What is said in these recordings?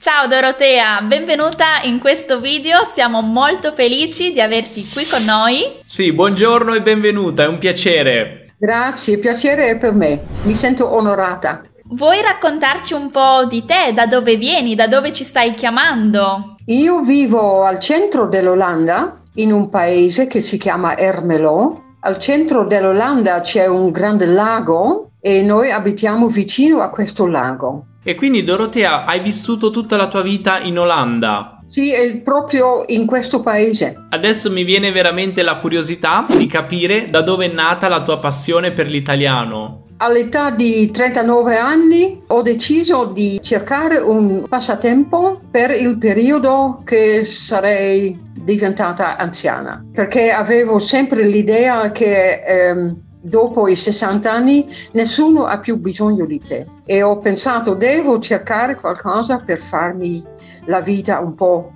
Ciao Dorotea, benvenuta in questo video, siamo molto felici di averti qui con noi. Sì, buongiorno e benvenuta, è un piacere. Grazie, piacere è per me, mi sento onorata. Vuoi raccontarci un po' di te, da dove vieni, da dove ci stai chiamando? Io vivo al centro dell'Olanda, in un paese che si chiama Ermelo. Al centro dell'Olanda c'è un grande lago e noi abitiamo vicino a questo lago. E quindi Dorotea, hai vissuto tutta la tua vita in Olanda? Sì, è proprio in questo paese. Adesso mi viene veramente la curiosità di capire da dove è nata la tua passione per l'italiano. All'età di 39 anni ho deciso di cercare un passatempo per il periodo che sarei diventata anziana, perché avevo sempre l'idea che ehm, dopo i 60 anni nessuno ha più bisogno di te e ho pensato devo cercare qualcosa per farmi la vita un po'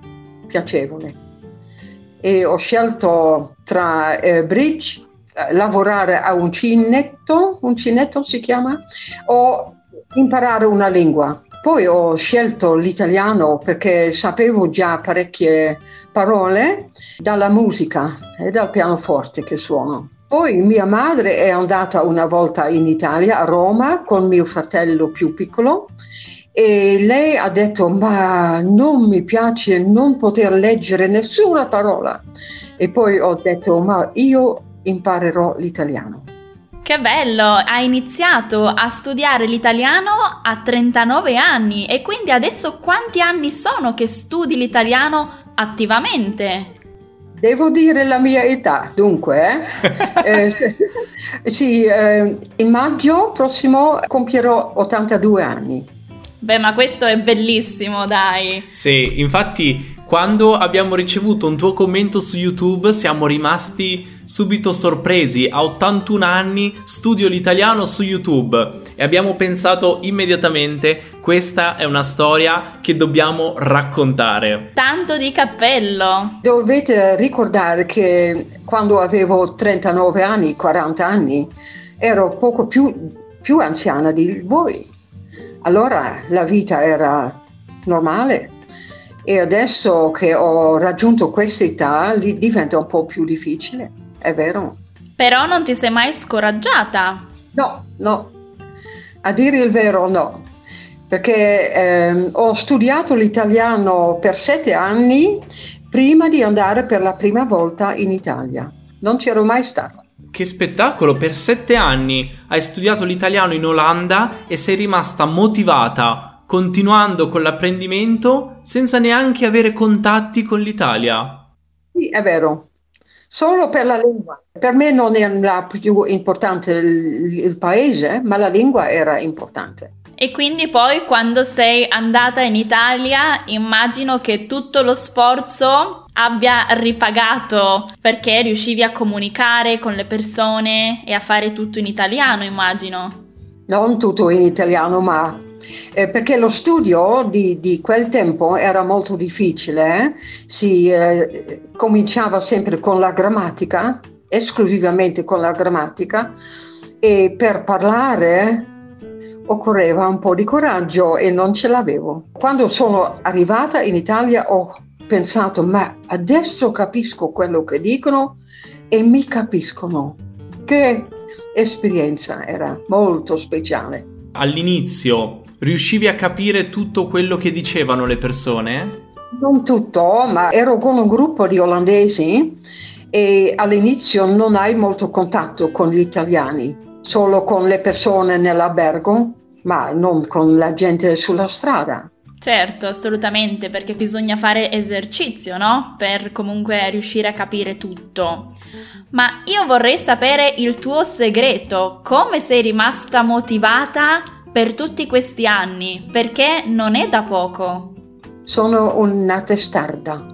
piacevole e ho scelto tra eh, bridge, eh, lavorare a un cinetto, un cinetto si chiama, o imparare una lingua. Poi ho scelto l'italiano perché sapevo già parecchie parole dalla musica e dal pianoforte che suono. Poi mia madre è andata una volta in Italia, a Roma, con mio fratello più piccolo e lei ha detto ma non mi piace non poter leggere nessuna parola. E poi ho detto ma io imparerò l'italiano. Che bello! Hai iniziato a studiare l'italiano a 39 anni e quindi adesso quanti anni sono che studi l'italiano attivamente? Devo dire la mia età, dunque, eh? eh, sì, eh, in maggio prossimo compierò 82 anni. Beh, ma questo è bellissimo, dai. Sì, infatti quando abbiamo ricevuto un tuo commento su YouTube siamo rimasti subito sorpresi. A 81 anni studio l'italiano su YouTube e abbiamo pensato immediatamente questa è una storia che dobbiamo raccontare. Tanto di cappello. Dovete ricordare che quando avevo 39 anni, 40 anni, ero poco più, più anziana di voi. Allora la vita era normale e adesso che ho raggiunto questa età diventa un po' più difficile, è vero. Però non ti sei mai scoraggiata? No, no, a dire il vero no, perché eh, ho studiato l'italiano per sette anni prima di andare per la prima volta in Italia. Non c'ero mai stata. Che spettacolo! Per sette anni hai studiato l'italiano in Olanda e sei rimasta motivata continuando con l'apprendimento senza neanche avere contatti con l'Italia. Sì, è vero. Solo per la lingua. Per me non era più importante il, il paese, ma la lingua era importante. E quindi poi quando sei andata in Italia immagino che tutto lo sforzo abbia ripagato perché riuscivi a comunicare con le persone e a fare tutto in italiano, immagino. Non tutto in italiano, ma eh, perché lo studio di, di, quel tempo era molto difficile, eh? si eh, cominciava sempre con la grammatica, esclusivamente con la grammatica, e per parlare occorreva un po' di coraggio e non ce l'avevo. Quando sono arrivata in Italia ho pensato, ma adesso capisco quello che dicono e mi capiscono. Che esperienza era molto speciale. All'inizio riuscivi a capire tutto quello che dicevano le persone? Non tutto, ma ero con un gruppo di olandesi e all'inizio non hai molto contatto con gli italiani, solo con le persone nell'albergo, ma non con la gente sulla strada. Certo, assolutamente, perché bisogna fare esercizio, no? Per comunque riuscire a capire tutto. Ma io vorrei sapere il tuo segreto, come sei rimasta motivata per tutti questi anni, perché non è da poco. Sono una testarda.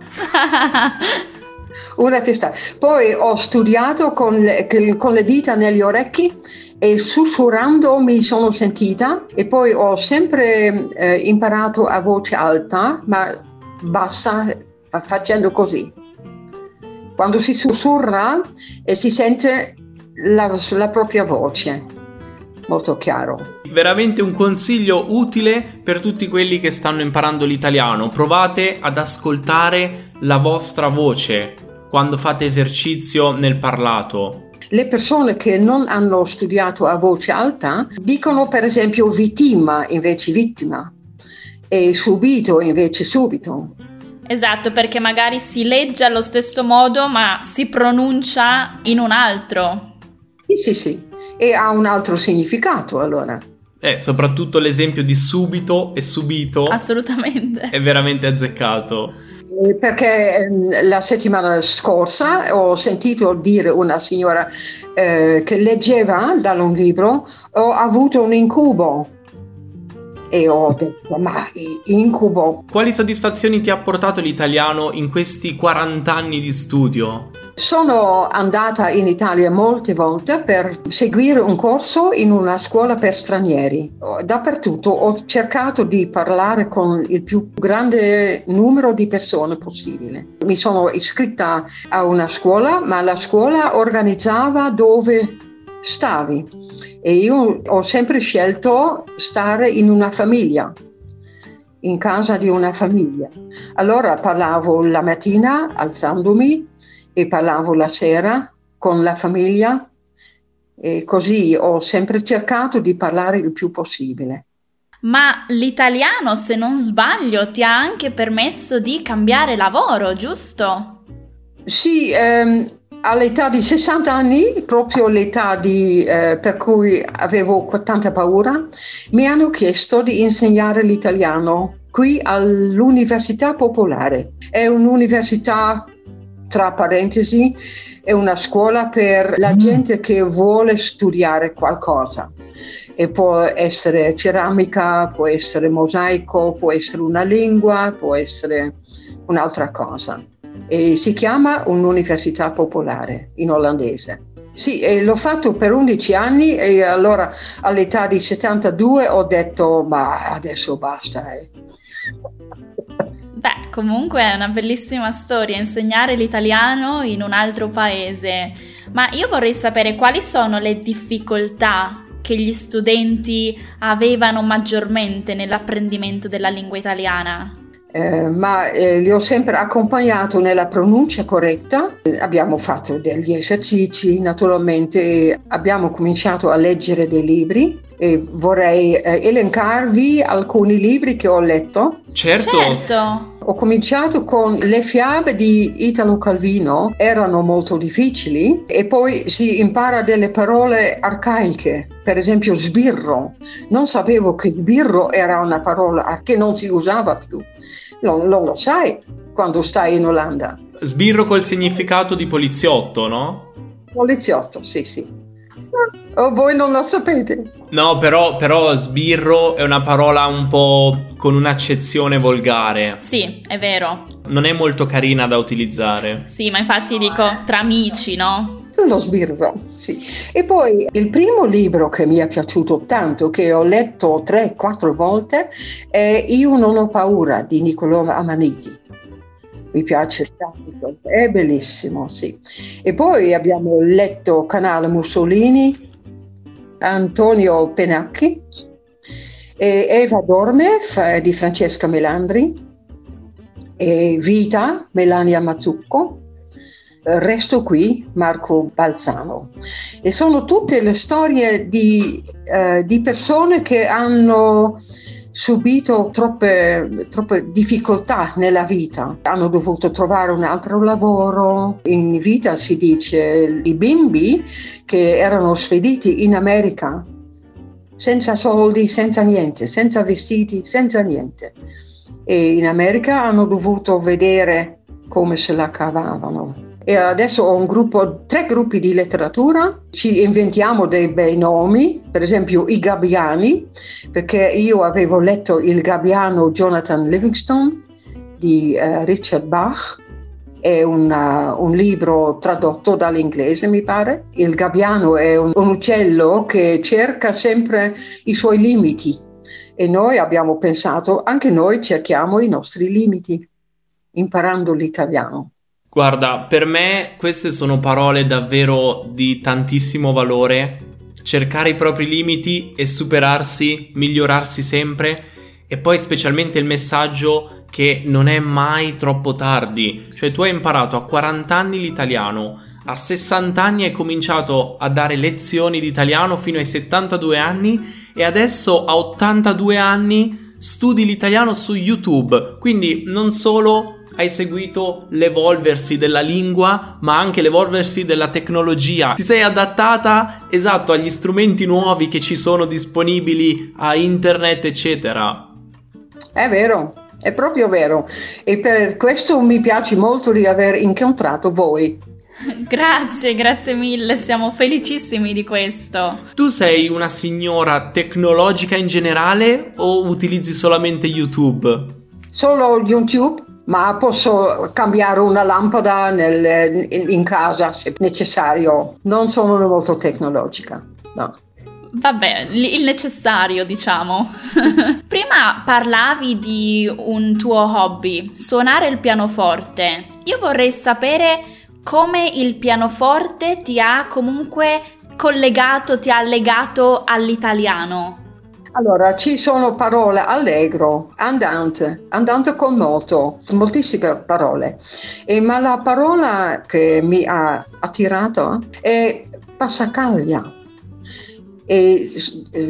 una testarda. Poi ho studiato con le, con le dita negli orecchi e sussurrando mi sono sentita e poi ho sempre eh, imparato a voce alta, ma bassa, facendo così. Quando si sussurra e si sente la, la propria voce molto chiaro. Veramente un consiglio utile per tutti quelli che stanno imparando l'italiano. Provate ad ascoltare la vostra voce quando fate esercizio nel parlato. Le persone che non hanno studiato a voce alta dicono per esempio vittima invece vittima e subito invece subito. Esatto, perché magari si legge allo stesso modo ma si pronuncia in un altro. Sì, sì, sì, e ha un altro significato allora. Eh, soprattutto l'esempio di subito e subito. Assolutamente. È veramente azzeccato. Eh, perché ehm, la settimana scorsa ho sentito dire una signora eh, che leggeva da un libro, ho avuto un incubo e ho detto ma incubo. Quali soddisfazioni ti ha portato l'italiano in questi 40 anni di studio? Sono andata in Italia molte volte per seguire un corso in una scuola per stranieri. Dappertutto ho cercato di parlare con il più grande numero di persone possibile. Mi sono iscritta a una scuola, ma la scuola organizzava dove stavi e io ho sempre scelto stare in una famiglia, in casa di una famiglia. Allora parlavo la mattina alzandomi e parlavo la sera con la famiglia e così ho sempre cercato di parlare il più possibile. Ma l'italiano, se non sbaglio, ti ha anche permesso di cambiare lavoro, giusto? Sì, ehm, All'età di 60 anni, proprio l'età di, eh, per cui avevo tanta paura, mi hanno chiesto di insegnare l'italiano qui all'Università Popolare. È un'università, tra parentesi, è una scuola per la mm. gente che vuole studiare qualcosa. E può essere ceramica, può essere mosaico, può essere una lingua, può essere un'altra cosa e si chiama un'università popolare in olandese. Sì, l'ho fatto per 11 anni e allora all'età di 72 ho detto ma adesso basta. Eh. Beh, comunque è una bellissima storia insegnare l'italiano in un altro paese, ma io vorrei sapere quali sono le difficoltà che gli studenti avevano maggiormente nell'apprendimento della lingua italiana. Eh, ma eh, li ho sempre accompagnato nella pronuncia corretta. abbiamo fatto degli esercizi, naturalmente abbiamo cominciato a leggere dei libri e vorrei eh, elencarvi alcuni libri che ho letto. Certo. certo. Ho cominciato con le fiabe di Italo Calvino, erano molto difficili e poi si impara delle parole arcaiche, per esempio sbirro. Non sapevo che sbirro era una parola che non si usava più non, non lo sai quando stai in Olanda. Sbirro col significato di poliziotto, no? Poliziotto, sì, sì. O voi non lo sapete? No, però, però, sbirro è una parola un po' con un'accezione volgare. Sì, è vero. Non è molto carina da utilizzare. Sì, ma infatti dico tra amici, no? Lo sbirro, sì. E poi il primo libro che mi è piaciuto tanto, che ho letto tre, quattro volte, è Io non ho paura di Niccolò Amaniti. Mi piace tanto, è bellissimo, sì. E poi abbiamo letto Canale Mussolini, Antonio Penacchi, Eva Dorme di Francesca Melandri, e Vita, Melania Mazzucco, Resto qui, Marco Balzano. E sono tutte le storie di, eh, di persone che hanno subito troppe, troppe, difficoltà nella vita, hanno dovuto trovare un altro lavoro. In vita si dice i bimbi che erano spediti in America senza soldi, senza niente, senza vestiti, senza niente. E in America hanno dovuto vedere come se la cavavano. E adesso ho un gruppo, tre gruppi di letteratura, ci inventiamo dei bei nomi, per esempio i Gabbiani, perché io avevo letto il Gabbiano Jonathan Livingstone di uh, Richard Bach, è una, un libro tradotto dall'inglese, mi pare. Il gabbiano è un, un, uccello che cerca sempre i suoi limiti e noi abbiamo pensato, anche noi cerchiamo i nostri limiti imparando l'italiano. Guarda, per me queste sono parole davvero di tantissimo valore. Cercare i propri limiti e superarsi, migliorarsi sempre. E poi specialmente il messaggio che non è mai troppo tardi, cioè tu hai imparato a 40 anni l'italiano, a 60 anni hai cominciato a dare lezioni di italiano fino ai 72 anni e adesso a 82 anni studi l'italiano su YouTube, quindi non solo hai seguito l'evolversi della lingua, ma anche l'evolversi della tecnologia. Ti sei adattata, esatto, agli strumenti nuovi che ci sono disponibili a internet, eccetera. È vero, è proprio vero. E per questo mi piace molto di aver incontrato voi. Grazie, grazie mille, siamo felicissimi di questo. Tu sei una signora tecnologica in generale o utilizzi solamente YouTube? Solo YouTube ma posso cambiare una lampada nel, in casa se necessario. Non sono molto tecnologica, no. Vabbè, il necessario, diciamo. Prima parlavi di un tuo hobby, suonare il pianoforte. Io vorrei sapere come il pianoforte ti ha comunque collegato, ti ha legato all'italiano. Allora, ci sono parole allegro, andante, andante con moto, moltissime parole. E, ma la parola che mi ha attirato è passacaglia. E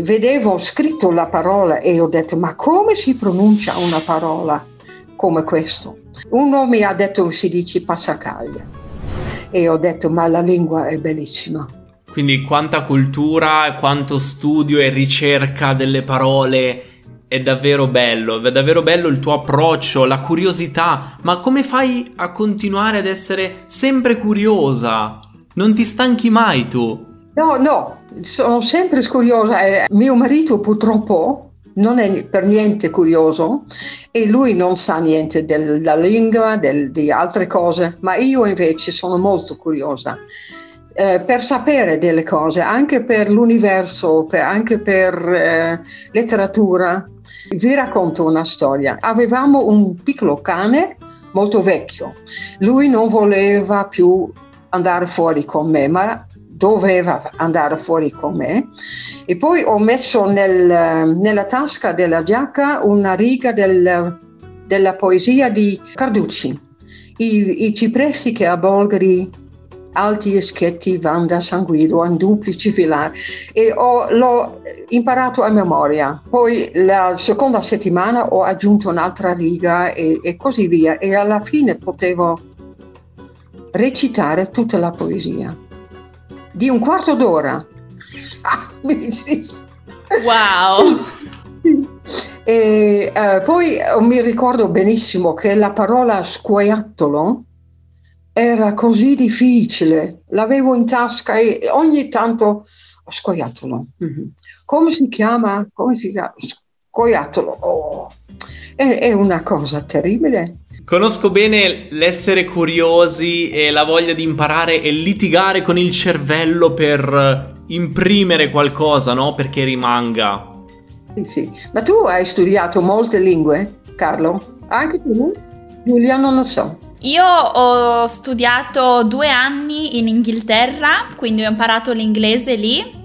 vedevo scritto la parola e ho detto, ma come si pronuncia una parola come questo? Uno mi ha detto si dice passacaglia. E ho detto, ma la lingua è bellissima quindi quanta cultura, quanto studio e ricerca delle parole. È davvero bello, è davvero bello il tuo approccio, la curiosità. Ma come fai a continuare ad essere sempre curiosa? Non ti stanchi mai tu? No, no, sono sempre curiosa. Eh, mio marito purtroppo non è per niente curioso e lui non sa niente della lingua, del, di altre cose, ma io invece sono molto curiosa eh, per sapere delle cose, anche per l'universo, per, anche per eh, letteratura. Vi racconto una storia. Avevamo un piccolo cane molto vecchio. Lui non voleva più andare fuori con me, ma doveva andare fuori con me. E poi ho messo nel, nella tasca della giacca una riga del, della poesia di Carducci. I, I cipressi che a Bolgari alti eschetti van da sanguido in duplici filari e ho, l'ho imparato a memoria. Poi la seconda settimana ho aggiunto un'altra riga e, e così via e alla fine potevo recitare tutta la poesia di un quarto d'ora. wow! Sì, E, uh, poi mi ricordo benissimo che la parola scoiattolo era così difficile, l'avevo in tasca e ogni tanto scoiattolo. Mm-hmm. Come si chiama? Come si chiama? Scoiattolo. Oh. È, è una cosa terribile. Conosco bene l'essere curiosi e la voglia di imparare e litigare con il cervello per imprimere qualcosa, no? Perché rimanga. Sì, sì. Ma tu hai studiato molte lingue, Carlo? Anche tu? Giulia non lo so. Io ho studiato due anni in Inghilterra, quindi ho imparato l'inglese lì.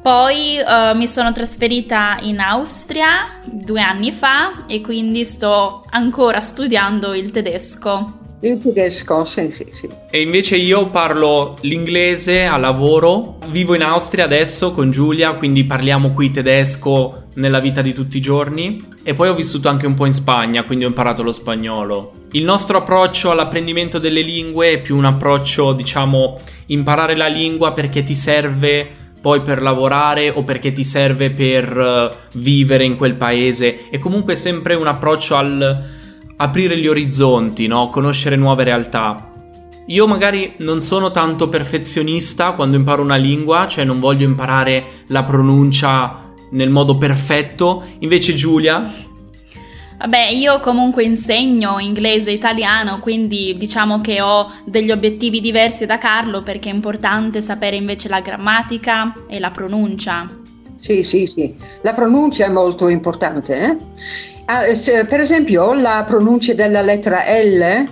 Poi uh, mi sono trasferita in Austria due anni fa e quindi sto ancora studiando il tedesco. Il tedesco, sì, sì, sì. E invece io parlo l'inglese a lavoro, vivo in Austria adesso con Giulia, quindi parliamo qui tedesco nella vita di tutti i giorni. E poi ho vissuto anche un po' in Spagna, quindi ho imparato lo spagnolo. Il nostro approccio all'apprendimento delle lingue è più un approccio, diciamo, imparare la lingua perché ti serve poi per lavorare o perché ti serve per uh, vivere in quel paese. È comunque sempre un approccio al aprire gli orizzonti, no? Conoscere nuove realtà. Io magari non sono tanto perfezionista quando imparo una lingua, cioè non voglio imparare la pronuncia nel modo perfetto. Invece Giulia Vabbè, io comunque insegno inglese e italiano, quindi diciamo che ho degli obiettivi diversi da Carlo perché è importante sapere invece la grammatica e la pronuncia. Sì, sì, sì. La pronuncia è molto importante. Eh? Ah, se, per esempio, la pronuncia della lettera L,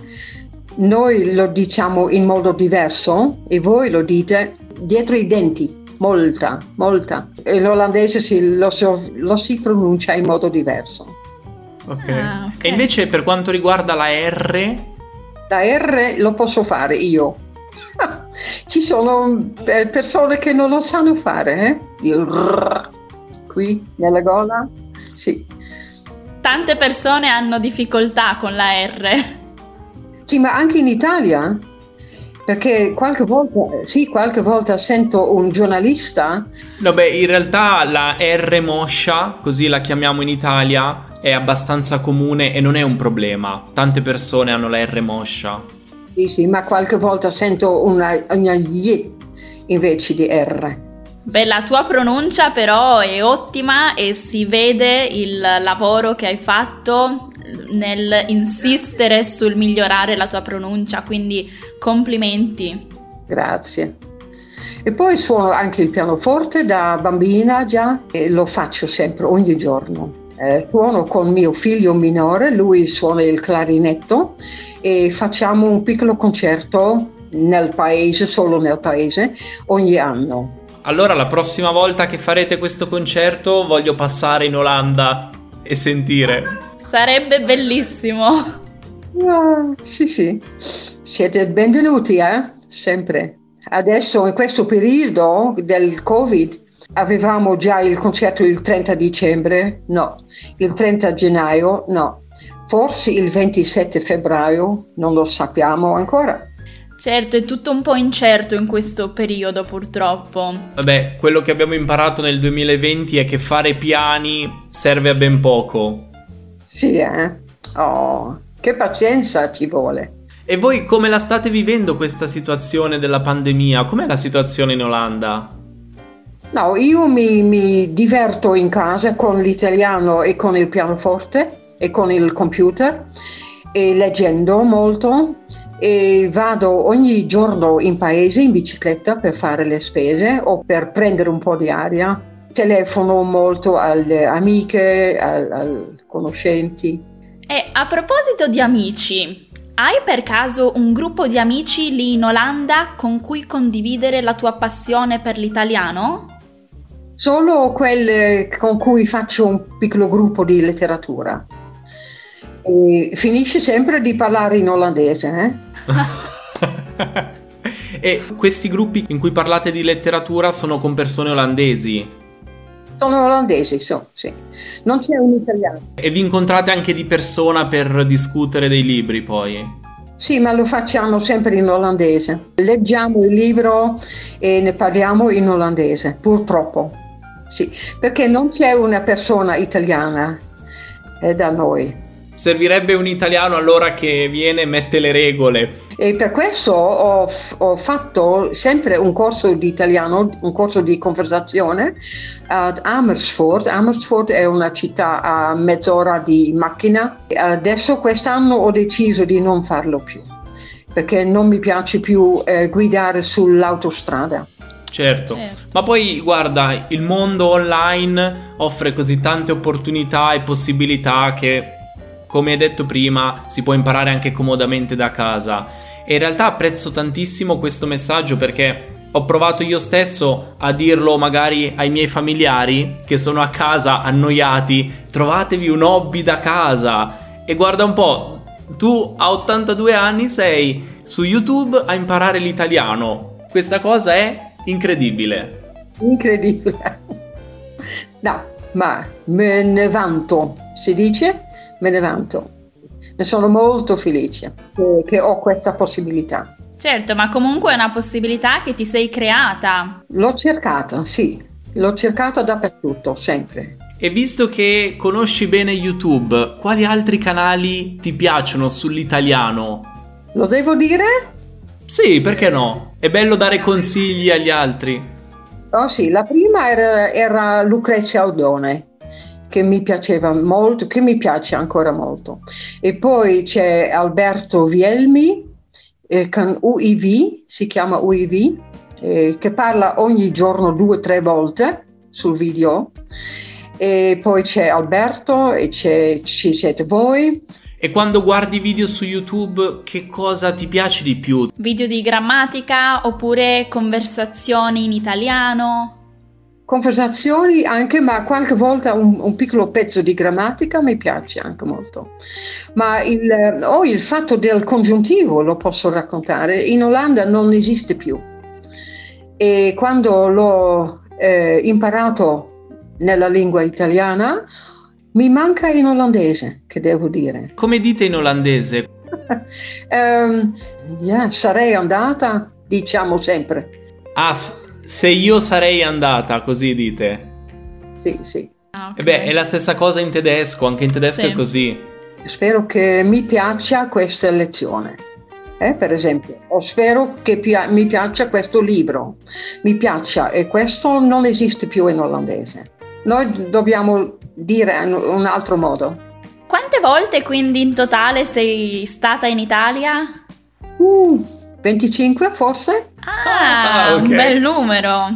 noi lo diciamo in modo diverso e voi lo dite dietro i denti molta, molta. E l'olandese si, lo, lo, si pronuncia in modo diverso. Okay. Ah, ok. E invece per quanto riguarda la R? La R lo posso fare io. Ci sono eh, persone che non lo sanno fare, eh? Il rrr, qui nella gola, sì. Tante persone hanno difficoltà con la R. Sì, ma anche in Italia perché qualche volta, sì, qualche volta sento un giornalista. No, beh, in realtà la R moscia, così la chiamiamo in Italia, è abbastanza comune e non è un problema. Tante persone hanno la R moscia. Sì, sì, ma qualche volta sento una, una Y invece di R. Beh, la tua pronuncia però è ottima e si vede il lavoro che hai fatto nel insistere sul migliorare la tua pronuncia, quindi complimenti. Grazie. E poi suono anche il pianoforte da bambina già e lo faccio sempre, ogni giorno. Eh, suono con mio figlio minore, lui suona il clarinetto e facciamo un piccolo concerto nel paese, solo nel paese, ogni anno. Allora la prossima volta che farete questo concerto voglio passare in Olanda e sentire. Sarebbe bellissimo. Ah, sì, sì. Siete benvenuti, eh? Sempre. Adesso, in questo periodo del Covid, avevamo già il concerto il 30 dicembre? No. Il 30 gennaio? No. Forse il 27 febbraio? Non lo sappiamo ancora. Certo, è tutto un po' incerto in questo periodo purtroppo. Vabbè, quello che abbiamo imparato nel 2020 è che fare piani serve a ben poco. Sì, eh? Oh, che pazienza ci vuole. E voi come la state vivendo questa situazione della pandemia? Com'è la situazione in Olanda? No, io mi, mi diverto in casa con l'italiano e con il pianoforte e con il computer e leggendo molto e vado ogni giorno in paese in bicicletta per fare le spese o per prendere un po' di aria telefono molto alle amiche, ai conoscenti. E a proposito di amici, hai per caso un gruppo di amici lì in Olanda con cui condividere la tua passione per l'italiano? Solo quelle con cui faccio un piccolo gruppo di letteratura. E finisce sempre di parlare in olandese, eh? e questi gruppi in cui parlate di letteratura sono con persone olandesi? Sono olandesi, so, sì. Non c'è un italiano. E vi incontrate anche di persona per discutere dei libri poi? Sì, ma lo facciamo sempre in olandese. Leggiamo il libro e ne parliamo in olandese, purtroppo. Sì, perché non c'è una persona italiana eh, da noi. Servirebbe un italiano allora che viene e mette le regole. E per questo ho, ho, fatto sempre un corso di italiano, un corso di conversazione ad Amersfoort. Amersfoort è una città a mezz'ora di macchina. Adesso quest'anno ho deciso di non farlo più perché non mi piace più eh, guidare sull'autostrada. Certo. certo. ma poi guarda, il mondo online offre così tante opportunità e possibilità che come hai detto prima, si può imparare anche comodamente da casa. E in realtà apprezzo tantissimo questo messaggio perché ho provato io stesso a dirlo magari ai miei familiari che sono a casa annoiati, trovatevi un hobby da casa. E guarda un po', tu a 82 anni sei su YouTube a imparare l'italiano. Questa cosa è incredibile. Incredibile. No, ma me ne vanto, si dice? me ne vanto. Ne sono molto felice che, che ho questa possibilità. Certo, ma comunque è una possibilità che ti sei creata. L'ho cercata, sì, l'ho cercata dappertutto, sempre. E visto che conosci bene YouTube, quali altri canali ti piacciono sull'italiano? Lo devo dire? Sì, perché no? È bello dare consigli agli altri. Oh sì, la prima era, era Lucrezia Odone che mi piaceva molto, che mi piace ancora molto. E poi c'è Alberto Vielmi eh, con UIV, si chiama UIV, eh, che parla ogni giorno due o tre volte sul video. E poi c'è Alberto e c'è, ci siete voi. E quando guardi video su YouTube, che cosa ti piace di più? Video di grammatica oppure conversazioni in italiano? Conversazioni anche, ma qualche volta un, un piccolo pezzo di grammatica mi piace anche molto. Ma il, oh, il fatto del congiuntivo lo posso raccontare. In Olanda non esiste più. E quando l'ho eh, imparato nella lingua italiana, mi manca in olandese, che devo dire. Come dite in olandese? um, yeah, sarei andata, diciamo sempre. Ah, se io sarei andata, così dite? Sì, sì. Ah, okay. E beh, è la stessa cosa in tedesco, anche in tedesco sì. è così. Spero che mi piaccia questa lezione. Eh, per esempio, o spero che pia- mi piaccia questo libro, mi piaccia e questo non esiste più in olandese. Noi dobbiamo dire in un altro modo. Quante volte quindi in totale sei stata in Italia? Uh, 25 forse. Ah, ah okay. un bel numero.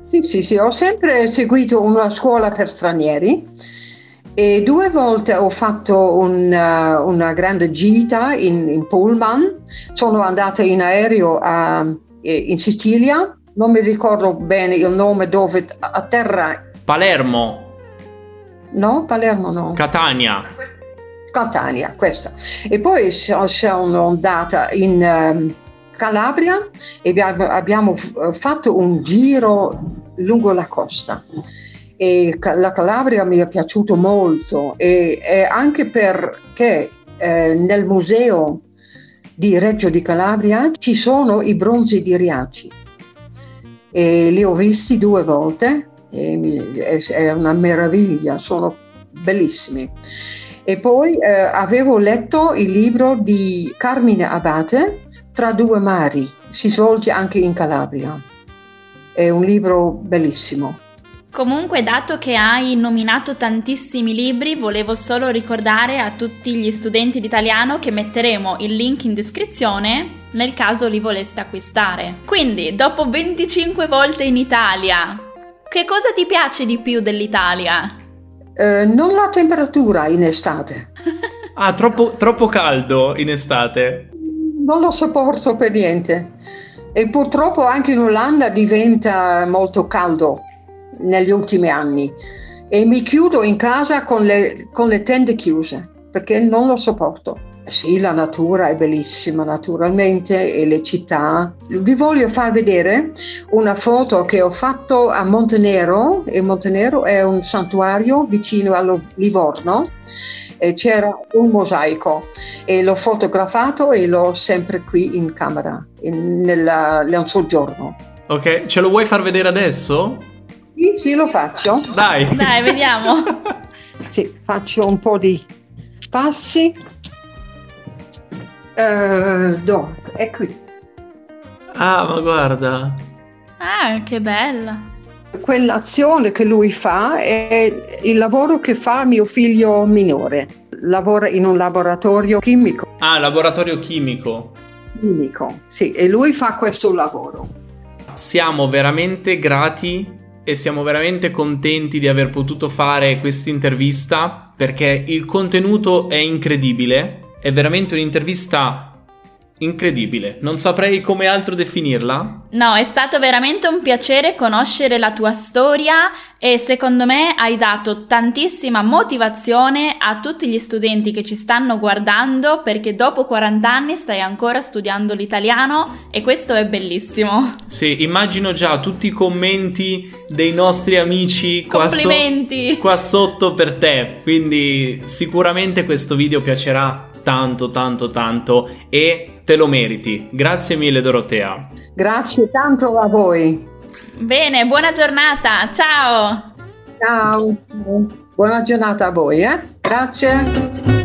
Sì, sì, sì, ho sempre seguito una scuola per stranieri e due volte ho fatto un, uh, una grande gita in, in, pullman, sono andata in aereo a, in Sicilia, non mi ricordo bene il nome dove a terra. Palermo. No, Palermo no. Catania. Catania, questa. E poi sono andata in um, Calabria e abbiamo fatto un giro lungo la costa. E la Calabria mi è piaciuto molto e, e anche perché eh, nel museo di Reggio di Calabria ci sono i bronzi di Riaci e li ho visti due volte è una meraviglia, sono bellissimi. E poi eh, avevo letto il libro di Carmine Abate, Tra due mari, si svolge anche in Calabria. È un libro bellissimo. Comunque, dato che hai nominato tantissimi libri, volevo solo ricordare a tutti gli studenti di italiano che metteremo il link in descrizione nel caso li voleste acquistare. Quindi, dopo 25 volte in Italia, che cosa ti piace di più dell'Italia? Eh, non la temperatura in estate. ah, troppo, troppo caldo in estate? Non lo sopporto per niente. E purtroppo anche in Olanda diventa molto caldo negli ultimi anni. E mi chiudo in casa con le, con le tende chiuse perché non lo sopporto. Sì, la natura è bellissima naturalmente e le città. Vi voglio far vedere una foto che ho fatto a Montenero e Montenero è un santuario vicino a Livorno e c'era un mosaico e l'ho fotografato e l'ho sempre qui in camera, in, nella, nel soggiorno. Ok, ce lo vuoi far vedere adesso? Sì, sì, lo faccio. Dai. Dai, vediamo. sì, faccio un po' di passi. Uh, no, è qui. Ah, ma guarda. Ah, che bella. Quell'azione che lui fa è il lavoro che fa mio figlio minore. Lavora in un laboratorio chimico. Ah, laboratorio chimico. Chimico, sì, e lui fa questo lavoro. Siamo veramente grati e siamo veramente contenti di aver potuto fare questa intervista perché il contenuto è incredibile è veramente un'intervista incredibile. Non saprei come altro definirla. No, è stato veramente un piacere conoscere la tua storia e secondo me hai dato tantissima motivazione a tutti gli studenti che ci stanno guardando perché dopo 40 anni stai ancora studiando l'italiano e questo è bellissimo. Sì, immagino già tutti i commenti dei nostri amici qua, so- qua sotto per te, quindi sicuramente questo video piacerà tanto, tanto, tanto e te lo meriti. Grazie mille Dorotea. Grazie tanto a voi. Bene, buona giornata, ciao. Ciao, buona giornata a voi, eh? Grazie.